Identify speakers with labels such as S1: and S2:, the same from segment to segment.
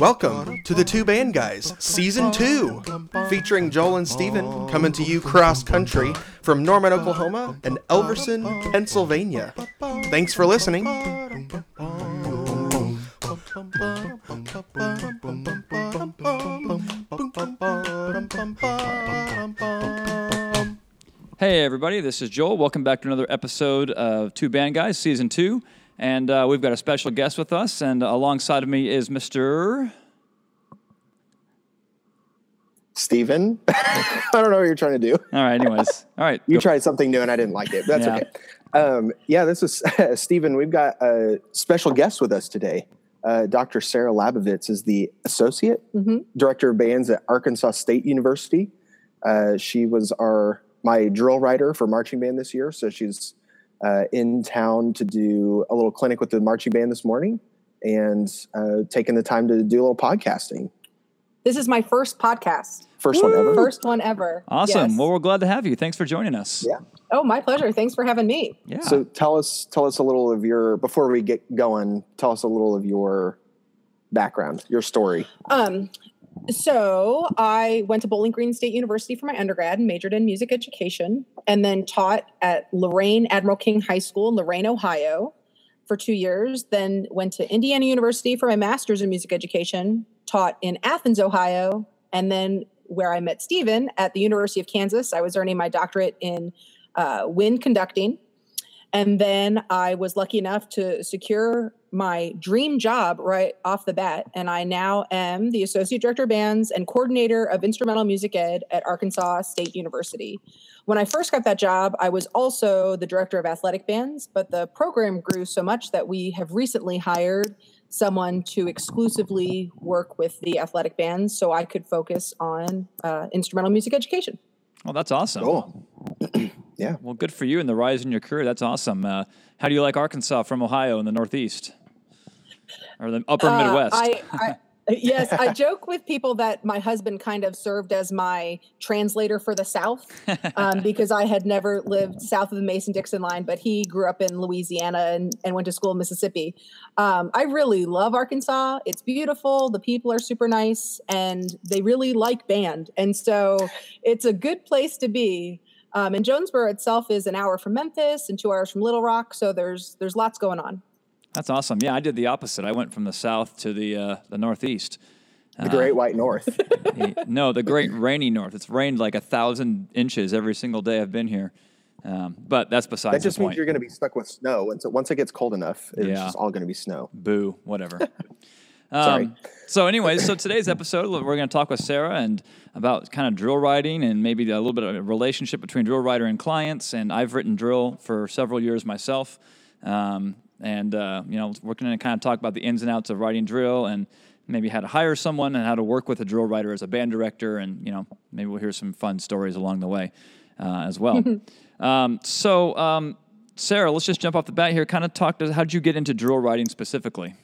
S1: Welcome to the Two Band Guys, Season 2, featuring Joel and Stephen coming to you cross country from Norman, Oklahoma and Elverson, Pennsylvania. Thanks for listening.
S2: Hey, everybody, this is Joel. Welcome back to another episode of Two Band Guys, Season 2. And uh, we've got a special guest with us, and alongside of me is Mr.
S3: Stephen. I don't know what you're trying to do.
S2: All right, anyways. All right.
S3: You
S2: go.
S3: tried something new and I didn't like it. That's
S2: Yeah.
S3: okay. Um, yeah, this is Stephen. We've got a special guest with us today. Uh, Dr. Sarah Labovitz is the Associate
S4: Mhm.
S3: Director of Bands at Arkansas State University. Uh, she was our my drill writer for marching band this year, so she's uh, in town to do a little clinic with the marching band this morning and uh, taking the time to do a little podcasting.
S4: This is my first podcast,
S3: First one ever.
S4: first one ever.
S2: Awesome.
S4: Yes.
S2: Well, we're glad to have you. Thanks for joining us.
S3: Yeah.
S4: oh, my pleasure. Thanks for having me.
S2: Yeah.
S3: So tell us tell us a little of your before we get going. Tell us a little of your background, your story.
S4: Um, so I went to Bowling Green State University for my undergrad and majored in music education, and then taught at Lorain Admiral King High School in Lorain, Ohio, for two years. Then went to Indiana University for my master's in music education. Taught in Athens, Ohio, and then where I met Stephen at the University of Kansas. I was earning my doctorate in uh, wind conducting. And then I was lucky enough to secure my dream job right off the bat. And I now am the Associate Director of Bands and Coordinator of Instrumental Music Ed at Arkansas State University. When I first got that job, I was also the Director of Athletic Bands, but the program grew so much that we have recently hired someone to exclusively work with the athletic bands so I could focus on uh, instrumental music education.
S2: well, that's awesome.
S3: Cool. yeah.
S2: Well, good for you in the rise in your career. That's awesome. Uh, how do you like Arkansas from Ohio in the Northeast or the upper
S4: Uh,
S2: Midwest?
S4: I, I, yes, I joke with people that my husband kind of served as my translator for the South um, because I had never lived south of the Mason Dixon line, but he grew up in Louisiana and, and went to school in Mississippi. Um, I really love Arkansas. It's beautiful. The people are super nice and they really like band. And so it's a good place to be. Um, and Jonesboro itself is an hour from Memphis and two hours from Little Rock. So there's there's lots going on.
S2: that's awesome. Yeah, I did the opposite. I went from the South to the uh, the Northeast.
S3: The Great White North.
S2: The- no, the great rainy north. It's rained like a thousand inches every single day I've been here. Um, but that's besides
S3: that just means
S2: point.
S3: you're going to be stuck with snow. Once it, once it gets cold enough, it's
S2: Yeah.
S3: just all going to be snow.
S2: Boo, whatever. Um, so, anyways, so today's episode, we're going to talk with Sarah and about kind of drill writing and maybe a little bit of a relationship between drill writer and clients. And I've written drill for several years myself. Um, and, uh, you know, we're going to kind of talk about the ins and outs of writing drill and maybe how to hire someone and how to work with a drill writer as a band director. And, you know, maybe we'll hear some fun stories along the way uh, as well. um, so, um, Sarah, let's just jump off the bat here. Kind of talk to how did you get into drill writing specifically?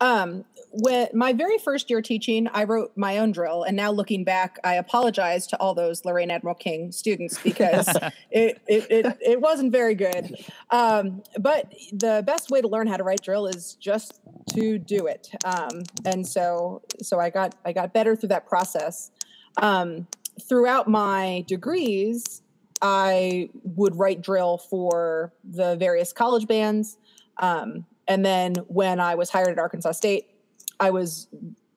S4: Um, when my very first year teaching, I wrote my own drill, and now looking back, I apologize to all those Lorain Admiral King students because it, it it it wasn't very good. Um, but the best way to learn how to write drill is just to do it. Um, and so so I got I got better through that process. Um, throughout my degrees, I would write drill for the various college bands. Um, and then when I was hired at Arkansas State, I was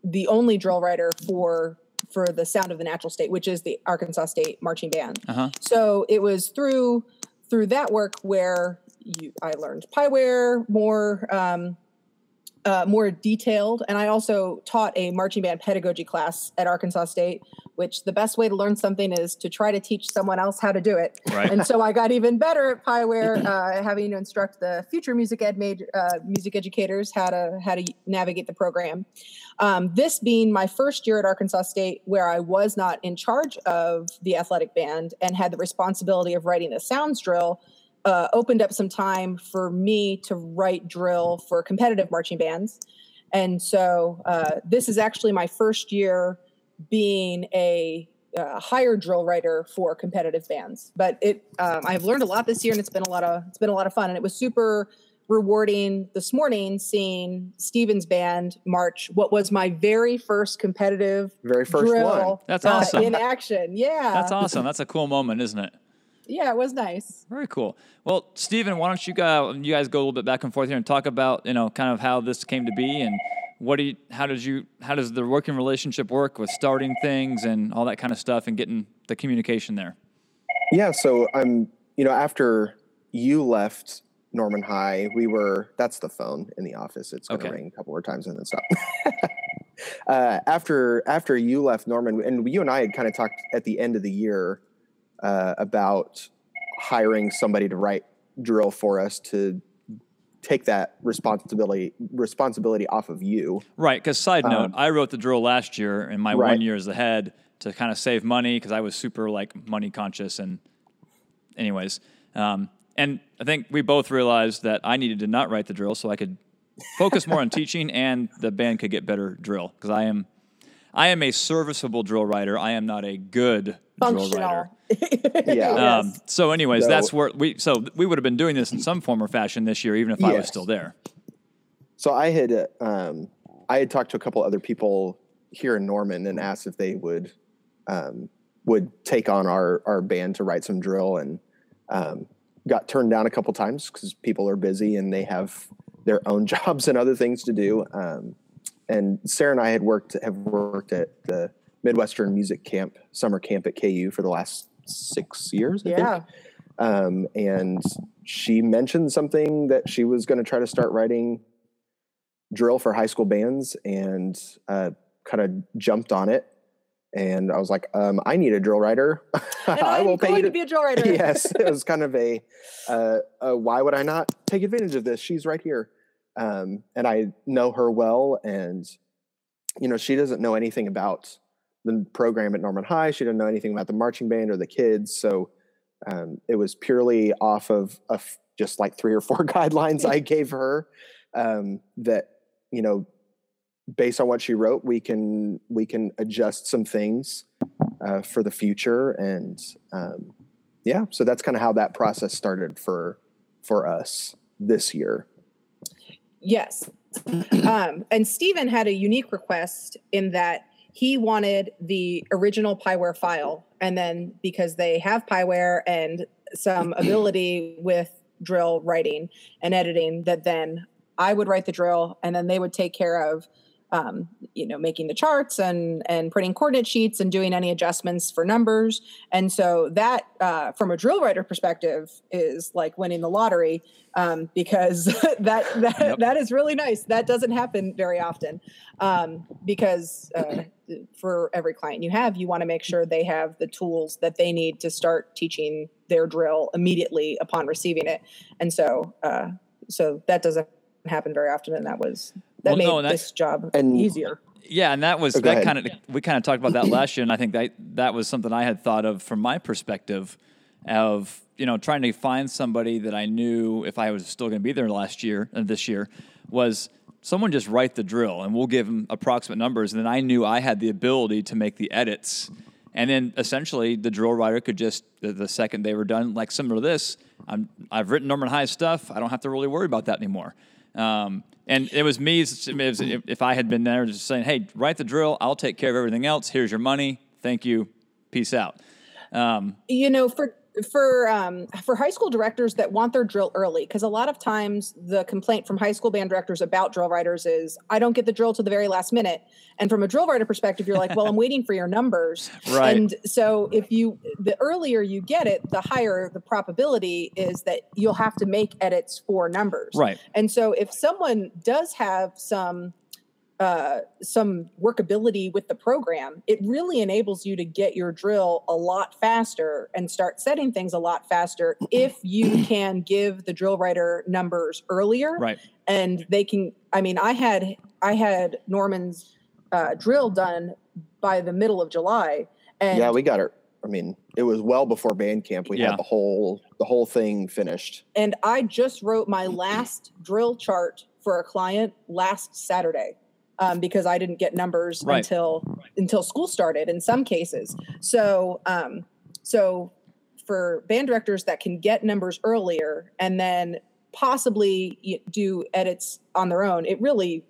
S4: the only drill writer for for the Sound of the Natural State, which is the Arkansas State marching band.
S2: Uh-huh.
S4: So it was through through that work where you, I learned Pyware more um, uh, more detailed, and I also taught a marching band pedagogy class at Arkansas State. Which the best way to learn something is to try to teach someone else how to do it.
S2: Right.
S4: And so I got even better at Pyware, uh, having to instruct the future music ed major, uh, music educators how to how to navigate the program. Um, this being my first year at Arkansas State, where I was not in charge of the athletic band and had the responsibility of writing a sounds drill, uh, opened up some time for me to write drill for competitive marching bands. And so uh, this is actually my first year being a uh, higher drill writer for competitive bands. But it, um, I've learned a lot this year, and it's been a lot of it's been a lot of fun, and it was super rewarding this morning seeing Stephen's band march what was my very first competitive
S3: Very first
S4: drill
S3: one.
S2: That's
S4: uh,
S2: awesome.
S4: in action. Yeah.
S2: That's awesome. That's a cool moment, isn't it?
S4: Yeah, it was nice.
S2: Very cool. Well, Stephen, why don't you guys, you guys go a little bit back and forth here and talk about you know kind of how this came to be and what do you, how did you how does the working relationship work with starting things and all that kind of stuff and getting the communication there.
S3: Yeah, so I'm, you know, after you left Norman High, we were, that's the phone in the office. It's going to
S2: Okay.
S3: ring a couple more times and then stop. uh, after, after you left Norman, and you and I had kind of talked at the end of the year uh, about hiring somebody to write drill for us to take that responsibility responsibility off of you.
S2: Right. Because side note,
S3: Um,
S2: I wrote the drill last year in my
S3: Right.
S2: one year as the head to kind of save money because I was super like money conscious and, anyways, um, and I think we both realized that I needed to not write the drill so I could focus more on teaching and the band could get better drill because I am, I am a serviceable drill writer. I am not a good.
S4: Functional.
S3: Yeah.
S2: Um, so, anyways,
S3: No.
S2: that's where we. So we would have been doing this in some form or fashion this year, even if I was still there.
S3: So I had uh, um, I had talked to a couple other people here in Norman and asked if they would um, would take on our our band to write some drill and um, got turned down a couple times because people are busy and they have their own jobs and other things to do. Um, and Sarah and I had worked have worked at the Midwestern Music Camp summer camp at KU for the last six years. I think
S4: yeah.
S3: um, and she mentioned something that she was going to try to start writing drill for high school bands and uh, kind of jumped on it and i was like um, i need a drill writer i will pay you
S4: to
S3: to
S4: be a drill writer.
S3: yes it was kind of a uh, uh, why would i not take advantage of this she's right here um, and i know her well and you know she doesn't know anything about the program at norman high. She didn't know anything about the marching band or the kids. So um, it was purely off of, of just like three or four guidelines i gave her um, that you know based on what she wrote we can we can adjust some things uh, for the future. And um, yeah so that's kind of how that process started for for us this year.
S4: Yes. um, and Stephen had a unique request in that he wanted the original Pyware file. And then because they have Pyware and some ability with drill writing and editing, that then I would write the drill and then they would take care of um, you know making the charts and and printing coordinate sheets and doing any adjustments for numbers. And so that uh, from a drill writer perspective is like winning the lottery um, because that that,
S2: Yep.
S4: that is really nice. That doesn't happen very often um, because uh, for every client you have you want to make sure they have the tools that they need to start teaching their drill immediately upon receiving it. And so uh, so that doesn't happen very often and that was that
S2: Well,
S4: made
S2: no, and
S4: this job
S3: And-
S4: easier
S2: Yeah, and that was
S3: Oh,
S2: that kind of we kind of talked about that last year, and I think that that was something I had thought of from my perspective of you know trying to find somebody that I knew if I was still going to be there last year and this year was someone just write the drill and we'll give them approximate numbers, and then I knew I had the ability to make the edits, and then essentially the drill writer could just the, the second they were done, like similar to this, I'm I've written Norman High stuff, I don't have to really worry about that anymore. Um, and it was me, if I had been there, just saying, hey, write the drill, I'll take care of everything else. Here's your money. Thank you. Peace out. Um,
S4: you know for for um, for high school directors that want their drill early because a lot of times the complaint from high school band directors about drill writers is i don't get the drill to the very last minute and from a drill writer perspective you're like well i'm waiting for your numbers
S2: Right.
S4: and so if you the earlier you get it the higher the probability is that you'll have to make edits for numbers
S2: right.
S4: and so if someone does have some uh, some workability with the program, it really enables you to get your drill a lot faster and start setting things a lot faster if you can give the drill writer numbers earlier
S2: Right.
S4: and they can i mean i had i had norman's uh, drill done by the middle of july and
S3: yeah we got it i mean it was well before band camp we
S2: Yeah.
S3: had the whole the whole thing finished
S4: and I just wrote my last drill chart for a client last Saturday um, because I didn't get numbers
S2: Right.
S4: until until school started in some cases. So um, so for band directors that can get numbers earlier and then possibly do edits on their own. It really,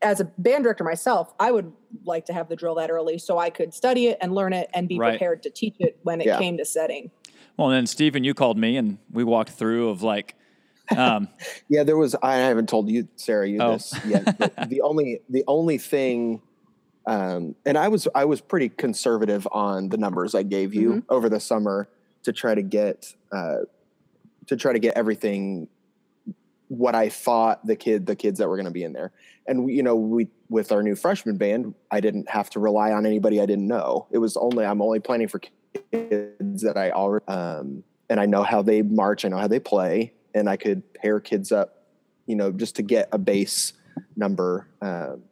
S4: as a band director myself, I would like to have the drill that early so I could study it and learn it and be
S2: Right.
S4: prepared to teach it when it
S3: Yeah.
S4: came to setting.
S2: Well, and then Stephen, you called me and we walked through of like, um,
S3: Yeah, there was. I haven't told you, Sarah, you
S2: Oh.
S3: this yet. But the only the only thing, um, and I was I was pretty conservative on the numbers I gave you
S4: Mm-hmm.
S3: over the summer to try to get uh, to try to get everything what I thought the kid the kids that were going to be in there. And we, you know, we with our new freshman band, I didn't have to rely on anybody I didn't know. It was only I'm only planning for kids that I already um, and I know how they march, I know how they play, and I could pair kids up, you know, just to get a base number. Um,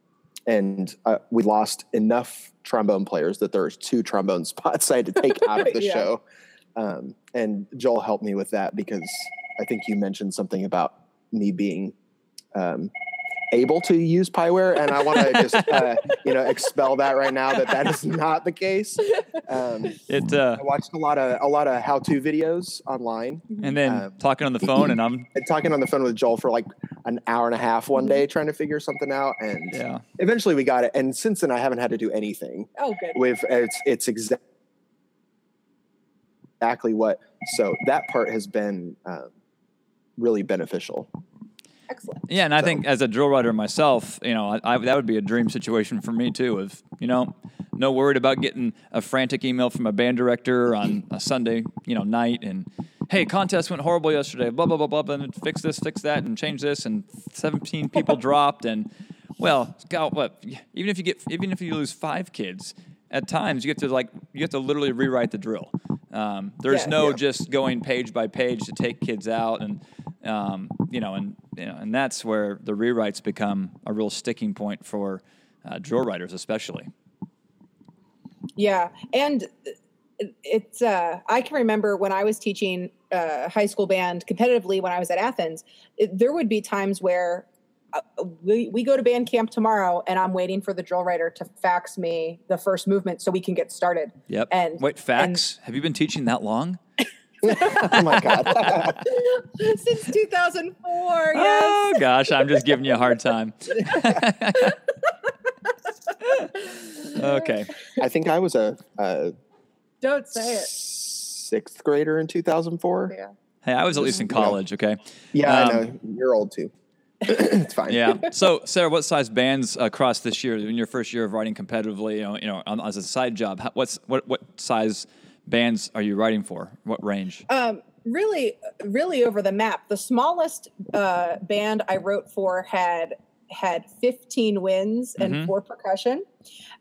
S3: and uh, we lost enough trombone players that there there's two trombone spots I had to take out of the
S4: Yeah.
S3: show. Um, and Joel helped me with that because I think you mentioned something about me being um, able to use Pyware, and I want to just uh, you know expel that right now that that is not the case. Um,
S2: it, uh,
S3: I watched a lot of a lot of how-to videos online,
S2: and then
S3: uh,
S2: talking on the phone and I'm,
S3: and talking on the phone with Joel for like an hour and a half one day trying to figure something out, and
S2: yeah.
S3: eventually we got it. And since then, I haven't had to do anything
S4: Oh, good.
S3: with it's it's exa- exactly what. So that part has been um, really beneficial.
S4: Excellent.
S2: Yeah, and I
S3: So-
S2: think as a drill writer myself, you know, I, I, that would be a dream situation for me too. If you know, no worried about getting a frantic email from a band director on a Sunday, you know, night, and hey, contest went horrible yesterday. Blah blah blah blah, and fix this, fix that, and change this, and seventeen people dropped, and well, God, what? Even if you get, even if you lose five kids, at times you get to like, you have to literally rewrite the drill. Um, there's
S4: Yeah.
S2: no
S3: Yeah.
S2: just going page by page to take kids out, and um, you know, and you know, and that's where the rewrites become a real sticking point for uh, drill writers, especially.
S4: Yeah, and it's uh, I can remember when I was teaching uh, high school band competitively when I was at Athens. It, there would be times where uh, we we go to band camp tomorrow, and I'm waiting for the drill writer to fax me the first movement so we can get started.
S2: Yep.
S4: And-
S2: wait, facts? Have you been teaching that long?
S3: oh my god!
S4: Since 2004, yes.
S2: Oh gosh, I'm just giving you a hard time. okay.
S3: I think I was a, a
S4: Don't say it.
S3: sixth grader in 2004.
S4: Yeah.
S2: Hey, I was at least in college. Okay.
S3: Yeah, I
S2: Um,
S3: know you're old too. it's fine.
S2: Yeah. So, Sarah, what size bands across this year in your first year of writing competitively? You know, you know, on, as a side job, how, what's what what size bands are you writing for? What range?
S4: Um, really, really over the map. The smallest uh, band I wrote for had had 15 wins and four percussion,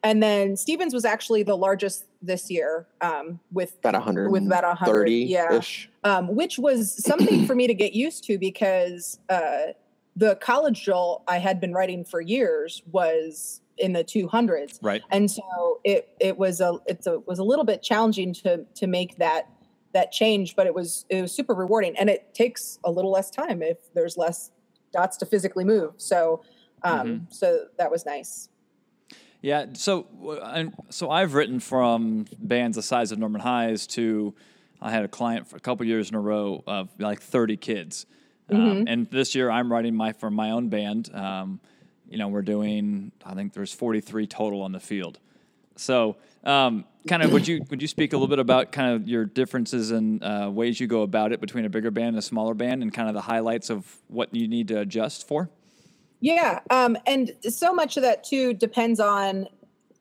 S4: and then Stephens was actually the largest this year um, with
S3: about 100
S4: with about 100 yeah um, which was something for me to get used to because uh, the college drill I had been writing for years was in the 200s
S2: Right.
S4: and so it it was a it's a was a little bit challenging to to make that that change but it was it was super rewarding and it takes a little less time if there's less dots to physically move so um so that was nice
S2: Yeah. So, I'm- so I've written from bands the size of Norman Highs to I had a client for a couple years in a row of like 30 kids. Um, and this year I'm writing my for my own band. Um, you know, we're doing I think there's 43 total on the field. So, um, kind of would you would you speak a little bit about kind of your differences and uh, ways you go about it between a bigger band and a smaller band, and kind of the highlights of what you need to adjust for?
S4: Yeah, um, and so much of that too depends on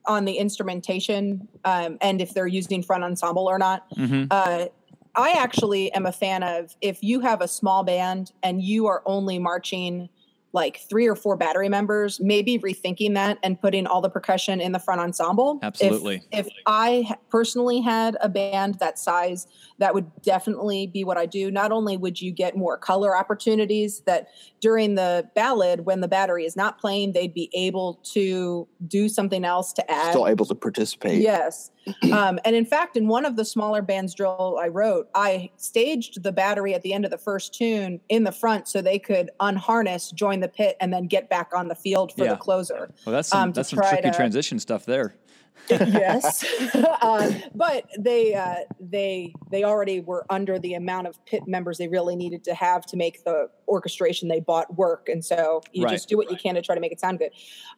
S4: on the instrumentation um, and if they're using front ensemble or not.
S2: Mm-hmm.
S4: Uh, I actually am a fan of if you have a small band and you are only marching like three or four battery members, maybe rethinking that and putting all the percussion in the front ensemble. If-
S2: Absolutely.
S4: If, I personally had a band that size, that would definitely be what I do. Not only would you get more color opportunities, that during the ballad, when the battery is not playing, they'd be able to do something else to add.
S3: Still able to participate.
S4: Yes. Um, and in fact, in one of the smaller bands drill I wrote, I staged the battery at the end of the first tune in the front so they could unharness, join the pit, and then get back on the field for
S2: Yeah.
S4: the closer.
S2: Well, that's some,
S4: Um,
S2: that's some tricky
S4: to-
S2: transition stuff there.
S4: yes, uh, but they uh, they they already were under the amount of pit members they really needed to have to make the orchestration they bought work, and so you
S2: Right.
S4: just do what you can to try to make it sound good.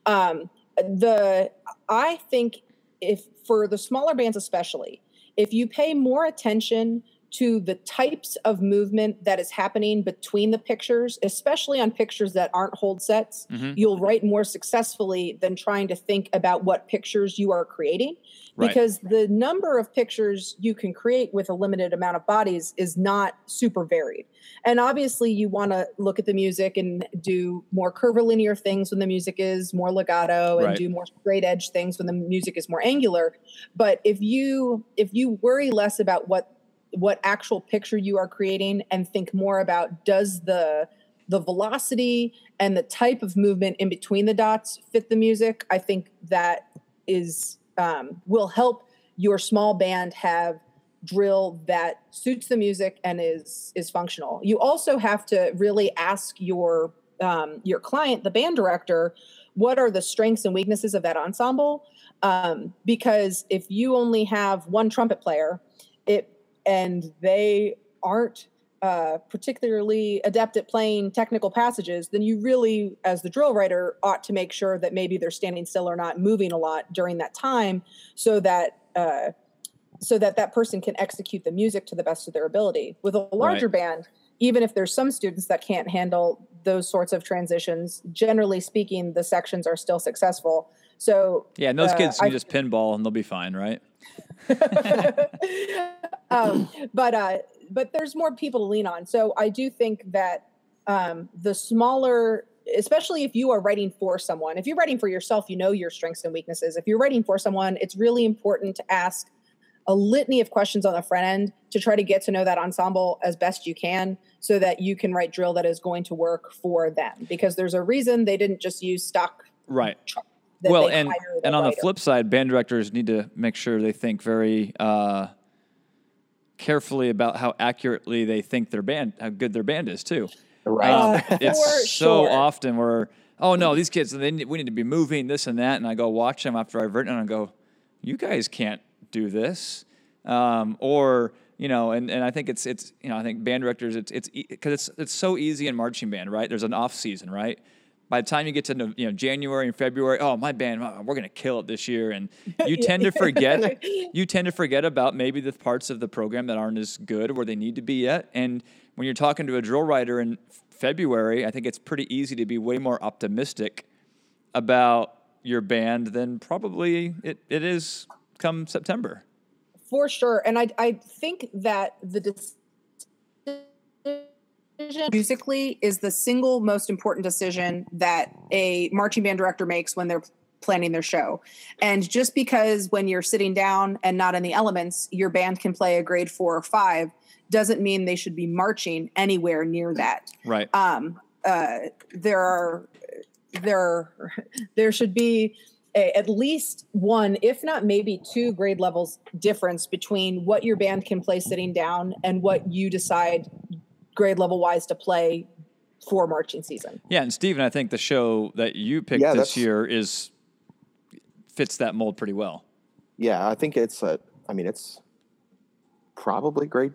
S4: Um, the I think if for the smaller bands especially, if you pay more attention to the types of movement that is happening between the pictures, especially on pictures that aren't hold sets,
S2: Mhm.
S4: you'll write more successfully than trying to think about what pictures you are creating.
S2: Right.
S4: Because the number of pictures you can create with a limited amount of bodies is not super varied. And obviously, you want to look at the music and do more curvilinear things when the music is more legato and
S2: Right.
S4: do more straight edge things when the music is more angular. But if you if you worry less about what what actual picture you are creating and think more about does the the velocity and the type of movement in between the dots fit the music? I think that is um, will help your small band have drill that suits the music and is is functional. You also have to really ask your um, your client the band director what are the strengths and weaknesses of that ensemble? Um, because if you only have one trumpet player it and they aren't uh, particularly adept at playing technical passages, then you really, as the drill writer, ought to make sure that maybe they're standing still or not moving a lot during that time, so that uh, so that that person can execute the music to the best of their ability. With a larger band, even if there's some students that can't handle those sorts of transitions, generally speaking, the sections are still successful. So
S2: Yeah, and those
S4: uh,
S2: kids can
S4: I-
S2: just pinball and they'll be fine, right?
S4: um, but uh, but there's more people to lean on. So I do think that um, the smaller, especially if you are writing for someone, if you're writing for yourself, you know your strengths and weaknesses. If you're writing for someone, it's really important to ask a litany of questions on the front end to try to get to know that ensemble as best you can so that you can write drill that is going to work for them because there's a reason they didn't just use stock
S2: Right.
S4: That
S2: well,
S4: they
S2: and
S4: hired a
S2: and on the flip side, band directors need to make sure they think very uh, carefully about how accurately they think their band, how good their band is too.
S3: Right.
S2: Um,
S4: Uh,
S2: it's so
S4: sure.
S2: often where oh no, these kids they need, we need to be moving this and that, and I go watch them after I've written, and I go, you guys can't do this, um, or you know, and, and I think it's it's you know I think band directors it's it's because it's it's so easy in marching band, right? There's an off season, right? By the time you get to you know January and February, oh my band, oh, we're gonna kill it this year, and you tend to forget you tend to forget about maybe the parts of the program that aren't as good where they need to be yet. And when you're talking to a drill writer in February, I think it's pretty easy to be way more optimistic about your band than probably it, it is come September.
S4: for sure and i i think that the musically is the single most important decision that a marching band director makes when they're planning their show. And just because when you're sitting down and not in the elements your band can play a grade four or five doesn't mean they should be marching anywhere near that.
S2: Right.
S4: um, uh, there are there there should be a, at least one, if not maybe two grade levels difference between what your band can play sitting down and what you decide grade level wise to play for marching season.
S2: Yeah, and Stephen, I think the show that you picked
S3: Yeah,
S2: this year is fits that mold pretty well.
S3: Yeah, I think it's a. I mean, it's probably grade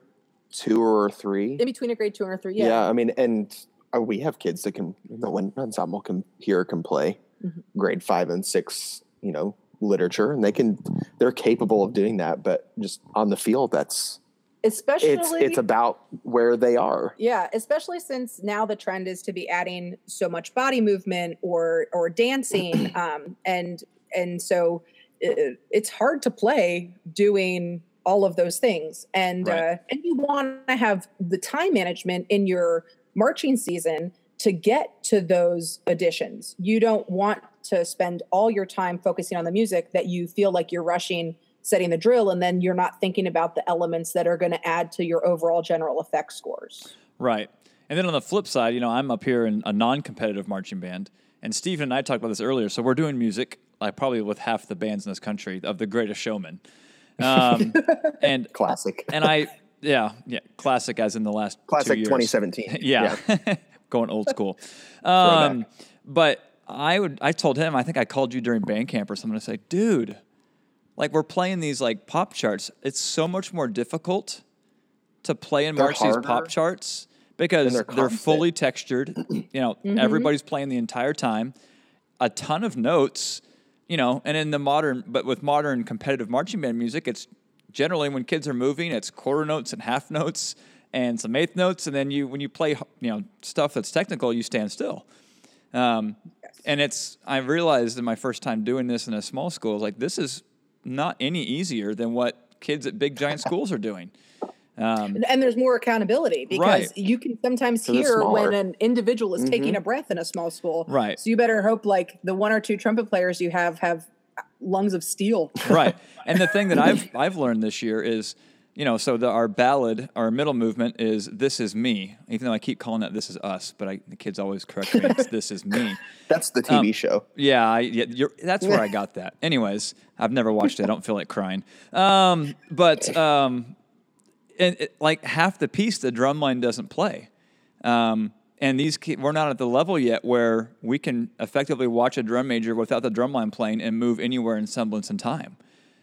S3: two or three.
S4: In between a grade two and a three,
S3: Yeah.
S4: yeah.
S3: I mean, and uh, we have kids that can the one ensemble can here can play
S4: Mhm.
S3: grade five and six. You know, literature, and they can. They're capable of doing that, but just on the field, that's
S4: Especially
S3: it's it's about where they are.
S4: Yeah, especially since now the trend is to be adding so much body movement or or dancing, um, and and so it, it's hard to play doing all of those things, and
S2: Right.
S4: uh, and you want to have the time management in your marching season to get to those additions. You don't want to spend all your time focusing on the music that you feel like you're rushing setting the drill and then you're not thinking about the elements that are going to add to your overall general effect scores.
S2: Right. And then on the flip side, you know, I'm up here in a non-competitive marching band, and stephen and I talked about this earlier. So we're doing music, like probably with half the bands in this country of the Greatest Showman, um, and
S3: Classic.
S2: and I, yeah, yeah, classic as in the last two
S3: Classic
S2: years.
S3: 2017.
S2: yeah, going old school. Um, but I would, I told him, I think I called you during band camp or something to say, dude, like we're playing these like pop charts. It's so much more difficult to play and
S3: They're
S2: march these pop charts because
S3: they're
S2: they're, fully textured. You know,
S4: Mm-hmm.
S2: everybody's playing the entire time. A ton of notes, you know, and in the modern, but with modern competitive marching band music, it's generally when kids are moving, it's quarter notes and half notes and some eighth notes, and then you when you play, you know, stuff that's technical, you stand still. Um, And it's I realized in my first time doing this in a small school, like this is not any easier than what kids at big giant schools are doing. Um,
S4: and there's more accountability because
S2: Right.
S4: you can sometimes
S3: So
S4: hear when an individual is taking a breath in a small school.
S2: Right.
S4: So you better hope like the one or two trumpet players you have have lungs of steel.
S2: right. And the thing that I've I've learned this year is, you know, so the, our ballad, our middle movement is "This is me," even though I keep calling that "This is us," but I, the kids always correct me. It's "This is me."
S3: That's the TV show.
S2: Yeah, I, yeah you're, that's where I got that. Anyways, I've never watched it. I don't feel like crying. Um, but um, and it, like half the piece, the drum line doesn't play. Um, and these ki- we're not at the level yet where we can effectively watch a drum major without the drum line playing and move anywhere in semblance in time.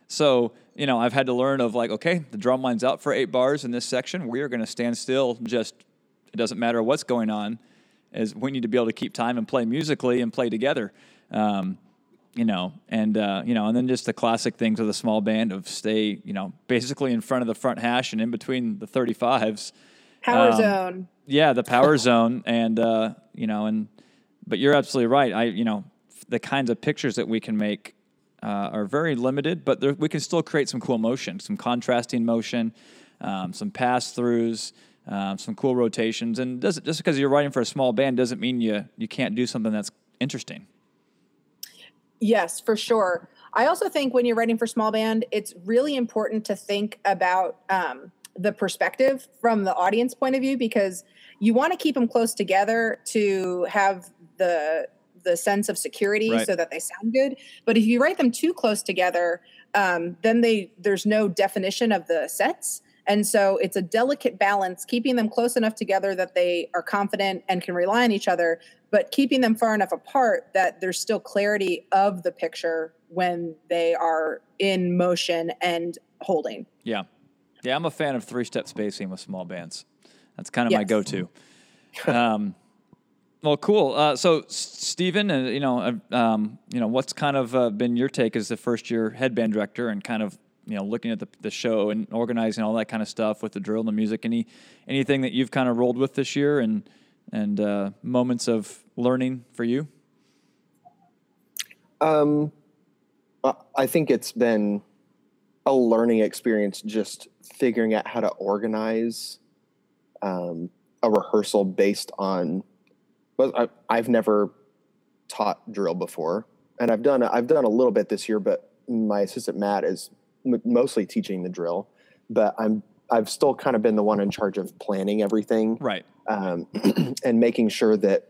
S2: So you know, I've had to learn of like, okay, the drum line's out for eight bars in this section. We are going to stand still. Just it doesn't matter what's going on, as we need to be able to keep time and play musically and play together. Um, you know, and uh, you know, and then just the classic things with a small band of stay, you know, basically in front of the front hash and in between the 35s.
S4: Power
S2: Um,
S4: zone.
S2: Yeah, the power zone, and uh, you know, and but you're absolutely right. I, you know, the kinds of pictures that we can make uh, are very limited, but there, we can still create some cool motion, some contrasting motion, um, some pass throughs, um, some cool rotations. And just because you're writing for a small band doesn't mean you you can't do something that's interesting.
S4: Yes, for sure. I also think when you're writing for small band, it's really important to think about um, the perspective from the audience point of view because you want to keep them close together to have the the sense of security
S2: Right.
S4: so that they sound good. But if you write them too close together, um, then they there's no definition of the sets. And so it's a delicate balance, keeping them close enough together that they are confident and can rely on each other, but keeping them far enough apart that there's still clarity of the picture when they are in motion and holding.
S2: Yeah. Yeah, I'm a fan of three step spacing with small bands. That's kind of my go to. um, well, cool. Uh, so, Stephen, uh, you know, uh, um, you know, what's kind of uh, been your take as the first year headband director and kind of, you know, looking at the, the show and organizing all that kind of stuff with the drill and the music? Any anything that you've kind of rolled with this year and and uh, moments of learning for you?
S3: Um, I- I think it's been a learning experience just figuring out how to organize um, a rehearsal based on. Well, I, I've never taught drill before, and I've done I've done a little bit this year, but my assistant Matt is m- mostly teaching the drill. But I'm I've still kind of been the one in charge of planning everything
S2: Right.
S3: um, and making sure that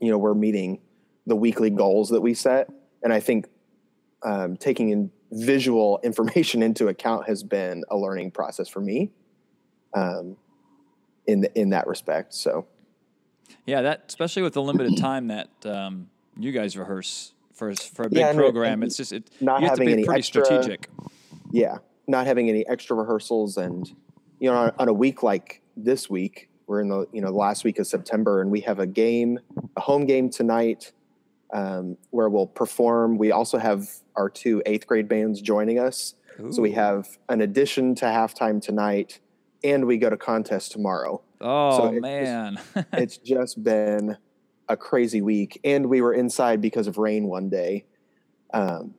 S3: you know we're meeting the weekly goals that we set and i think um, taking in visual information into account has been a learning process for me um, in in that respect so
S2: Yeah, that especially with the limited time that um, you guys rehearse for for a big
S3: Yeah,
S2: program, it's just it,
S3: not
S2: you have to
S3: having
S2: be
S3: any
S2: pretty
S3: extra-
S2: strategic.
S3: yeah not having any extra rehearsals and you know on, on a week like this week we're in the you know the last week of september and we have a game a home game tonight um, where we'll perform. We also have our two eighth grade bands joining us. So we have an addition to halftime tonight and we go to contest tomorrow
S2: Oh
S3: so it's just-
S2: man,
S3: it's just been a crazy week and we were inside because of rain one day. Um,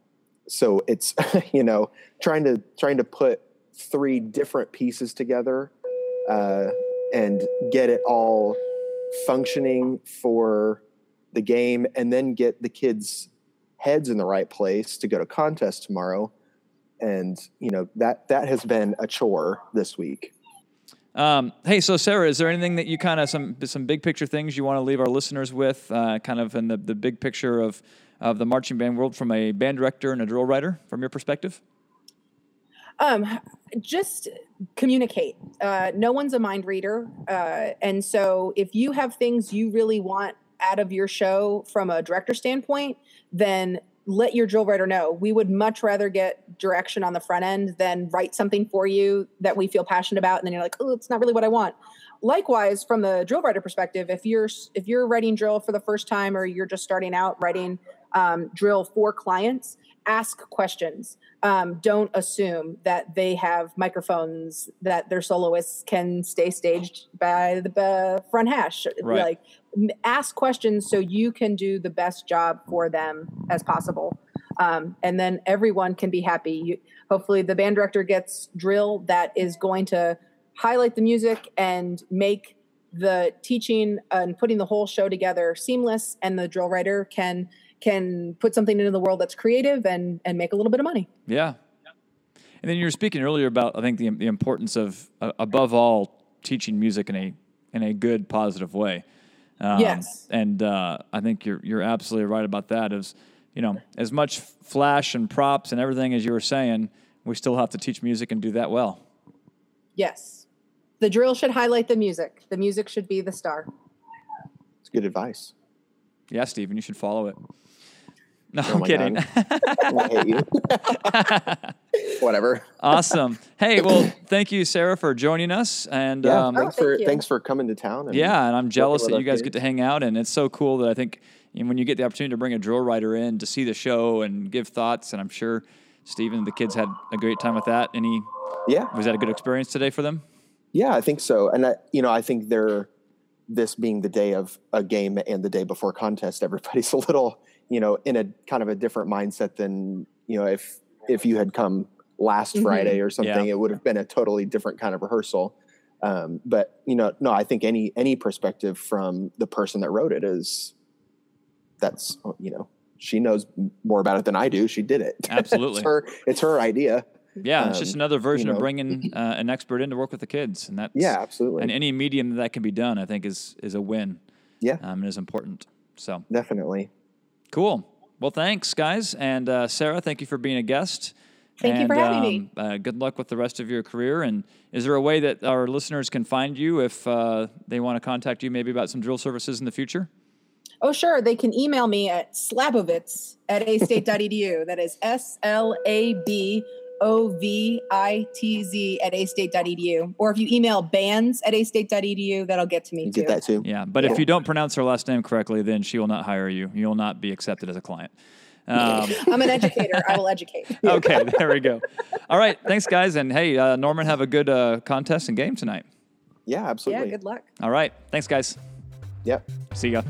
S3: so it's you know trying to trying to put three different pieces together uh, and get it all functioning for the game and then get the kids heads in the right place to go to contest tomorrow. And you know that that has been a chore this week
S2: Um, hey, so Sarah, is there anything that you kind of some some big picture things you want to leave our listeners with, uh, kind of in the, the big picture of of the marching band world from a band director and a drill writer, from your perspective?
S4: Um, just communicate. Uh, no one's a mind reader. Uh, and so if you have things you really want out of your show from a director standpoint, then let your drill writer know. We would much rather get direction on the front end than write something for you that we feel passionate about, and then you're like, oh, it's not really what I want. Likewise, from the drill writer perspective, if you're if you're writing drill for the first time or you're just starting out writing um, drill for clients, ask questions. Um, don't assume that they have microphones that their soloists can stay staged by the uh, front hash.
S2: Right.
S4: Like ask questions so you can do the best job for them as possible. Um, and then everyone can be happy. You, hopefully, the band director gets drill that is going to highlight the music and make the teaching and putting the whole show together seamless, and the drill writer can can put something into the world that's creative and and make a little bit of money.
S2: Yeah. And then you were speaking earlier about I think the the importance of uh, above all teaching music in a in a good positive way. Um,
S4: Yes.
S2: And uh, I think you're you're absolutely right about that. As you know, as much flash and props and everything as you were saying, we still have to teach music and do that well.
S4: Yes, the drill should highlight the music. The music should be the star.
S3: It's good advice.
S2: Yeah, Stephen, you should follow it. No,
S3: Oh
S2: I'm kidding.
S3: I hate you. Whatever.
S2: awesome. Hey, well, thank you, Sarah, for joining us. And
S3: Yeah.
S2: um,
S3: thanks
S4: Oh,
S3: for
S4: thank you.
S3: thanks for coming to town. And
S2: Yeah, and I'm jealous that you guys get to hang out, and it's so cool that I think you know, when you get the opportunity to bring a drill writer in to see the show and give thoughts, and I'm sure Stephen and the kids had a great time with that. Any
S3: Yeah.
S2: was that a good experience today for them?
S3: Yeah, I think so. And I, you know, I think they're this being the day of a game and the day before contest, everybody's a little, you know, in a kind of a different mindset than, you know, if if you had come last
S4: Mhm.
S3: Friday or something,
S2: Yeah.
S3: it would have been a totally different kind of rehearsal. Um, but you know, no, I think any any perspective from the person that wrote it is that's you know she knows more about it than I do. She did it.
S2: Absolutely.
S3: it's her. It's her idea.
S2: Yeah, it's just
S3: Um,
S2: another version of
S3: know.
S2: bringing uh, an expert in to work with the kids, and that's
S3: Yeah, absolutely.
S2: And any medium that, that can be done, I think, is is a win.
S3: Yeah.
S2: um, and is important. So
S3: Definitely.
S2: Cool. Well, thanks, guys, and uh, Sarah, thank you for being a guest.
S4: Thank you for
S2: And,
S4: having me.
S2: um, Uh, good luck with the rest of your career. And is there a way that our listeners can find you if uh, they want to contact you, maybe about some drill services in the future?
S4: Oh, sure. They can email me at slabovitz at astate.edu. That is S L A B O V I T Z at astate.edu. Or if you email bands at astate.edu, that'll get to me
S3: You
S4: too.
S3: get that too.
S2: Yeah, but if you don't pronounce her last name correctly, then she will not hire you. You will not be accepted as a client. Um,
S4: I'm an educator. I will educate.
S2: okay, there we go. All right, thanks, guys. And hey, uh, Norman, have a good uh, contest and game tonight.
S3: Yeah, absolutely.
S4: Yeah,
S3: absolutely.
S4: good luck.
S2: All right, thanks, guys.
S3: Yep.
S2: See ya.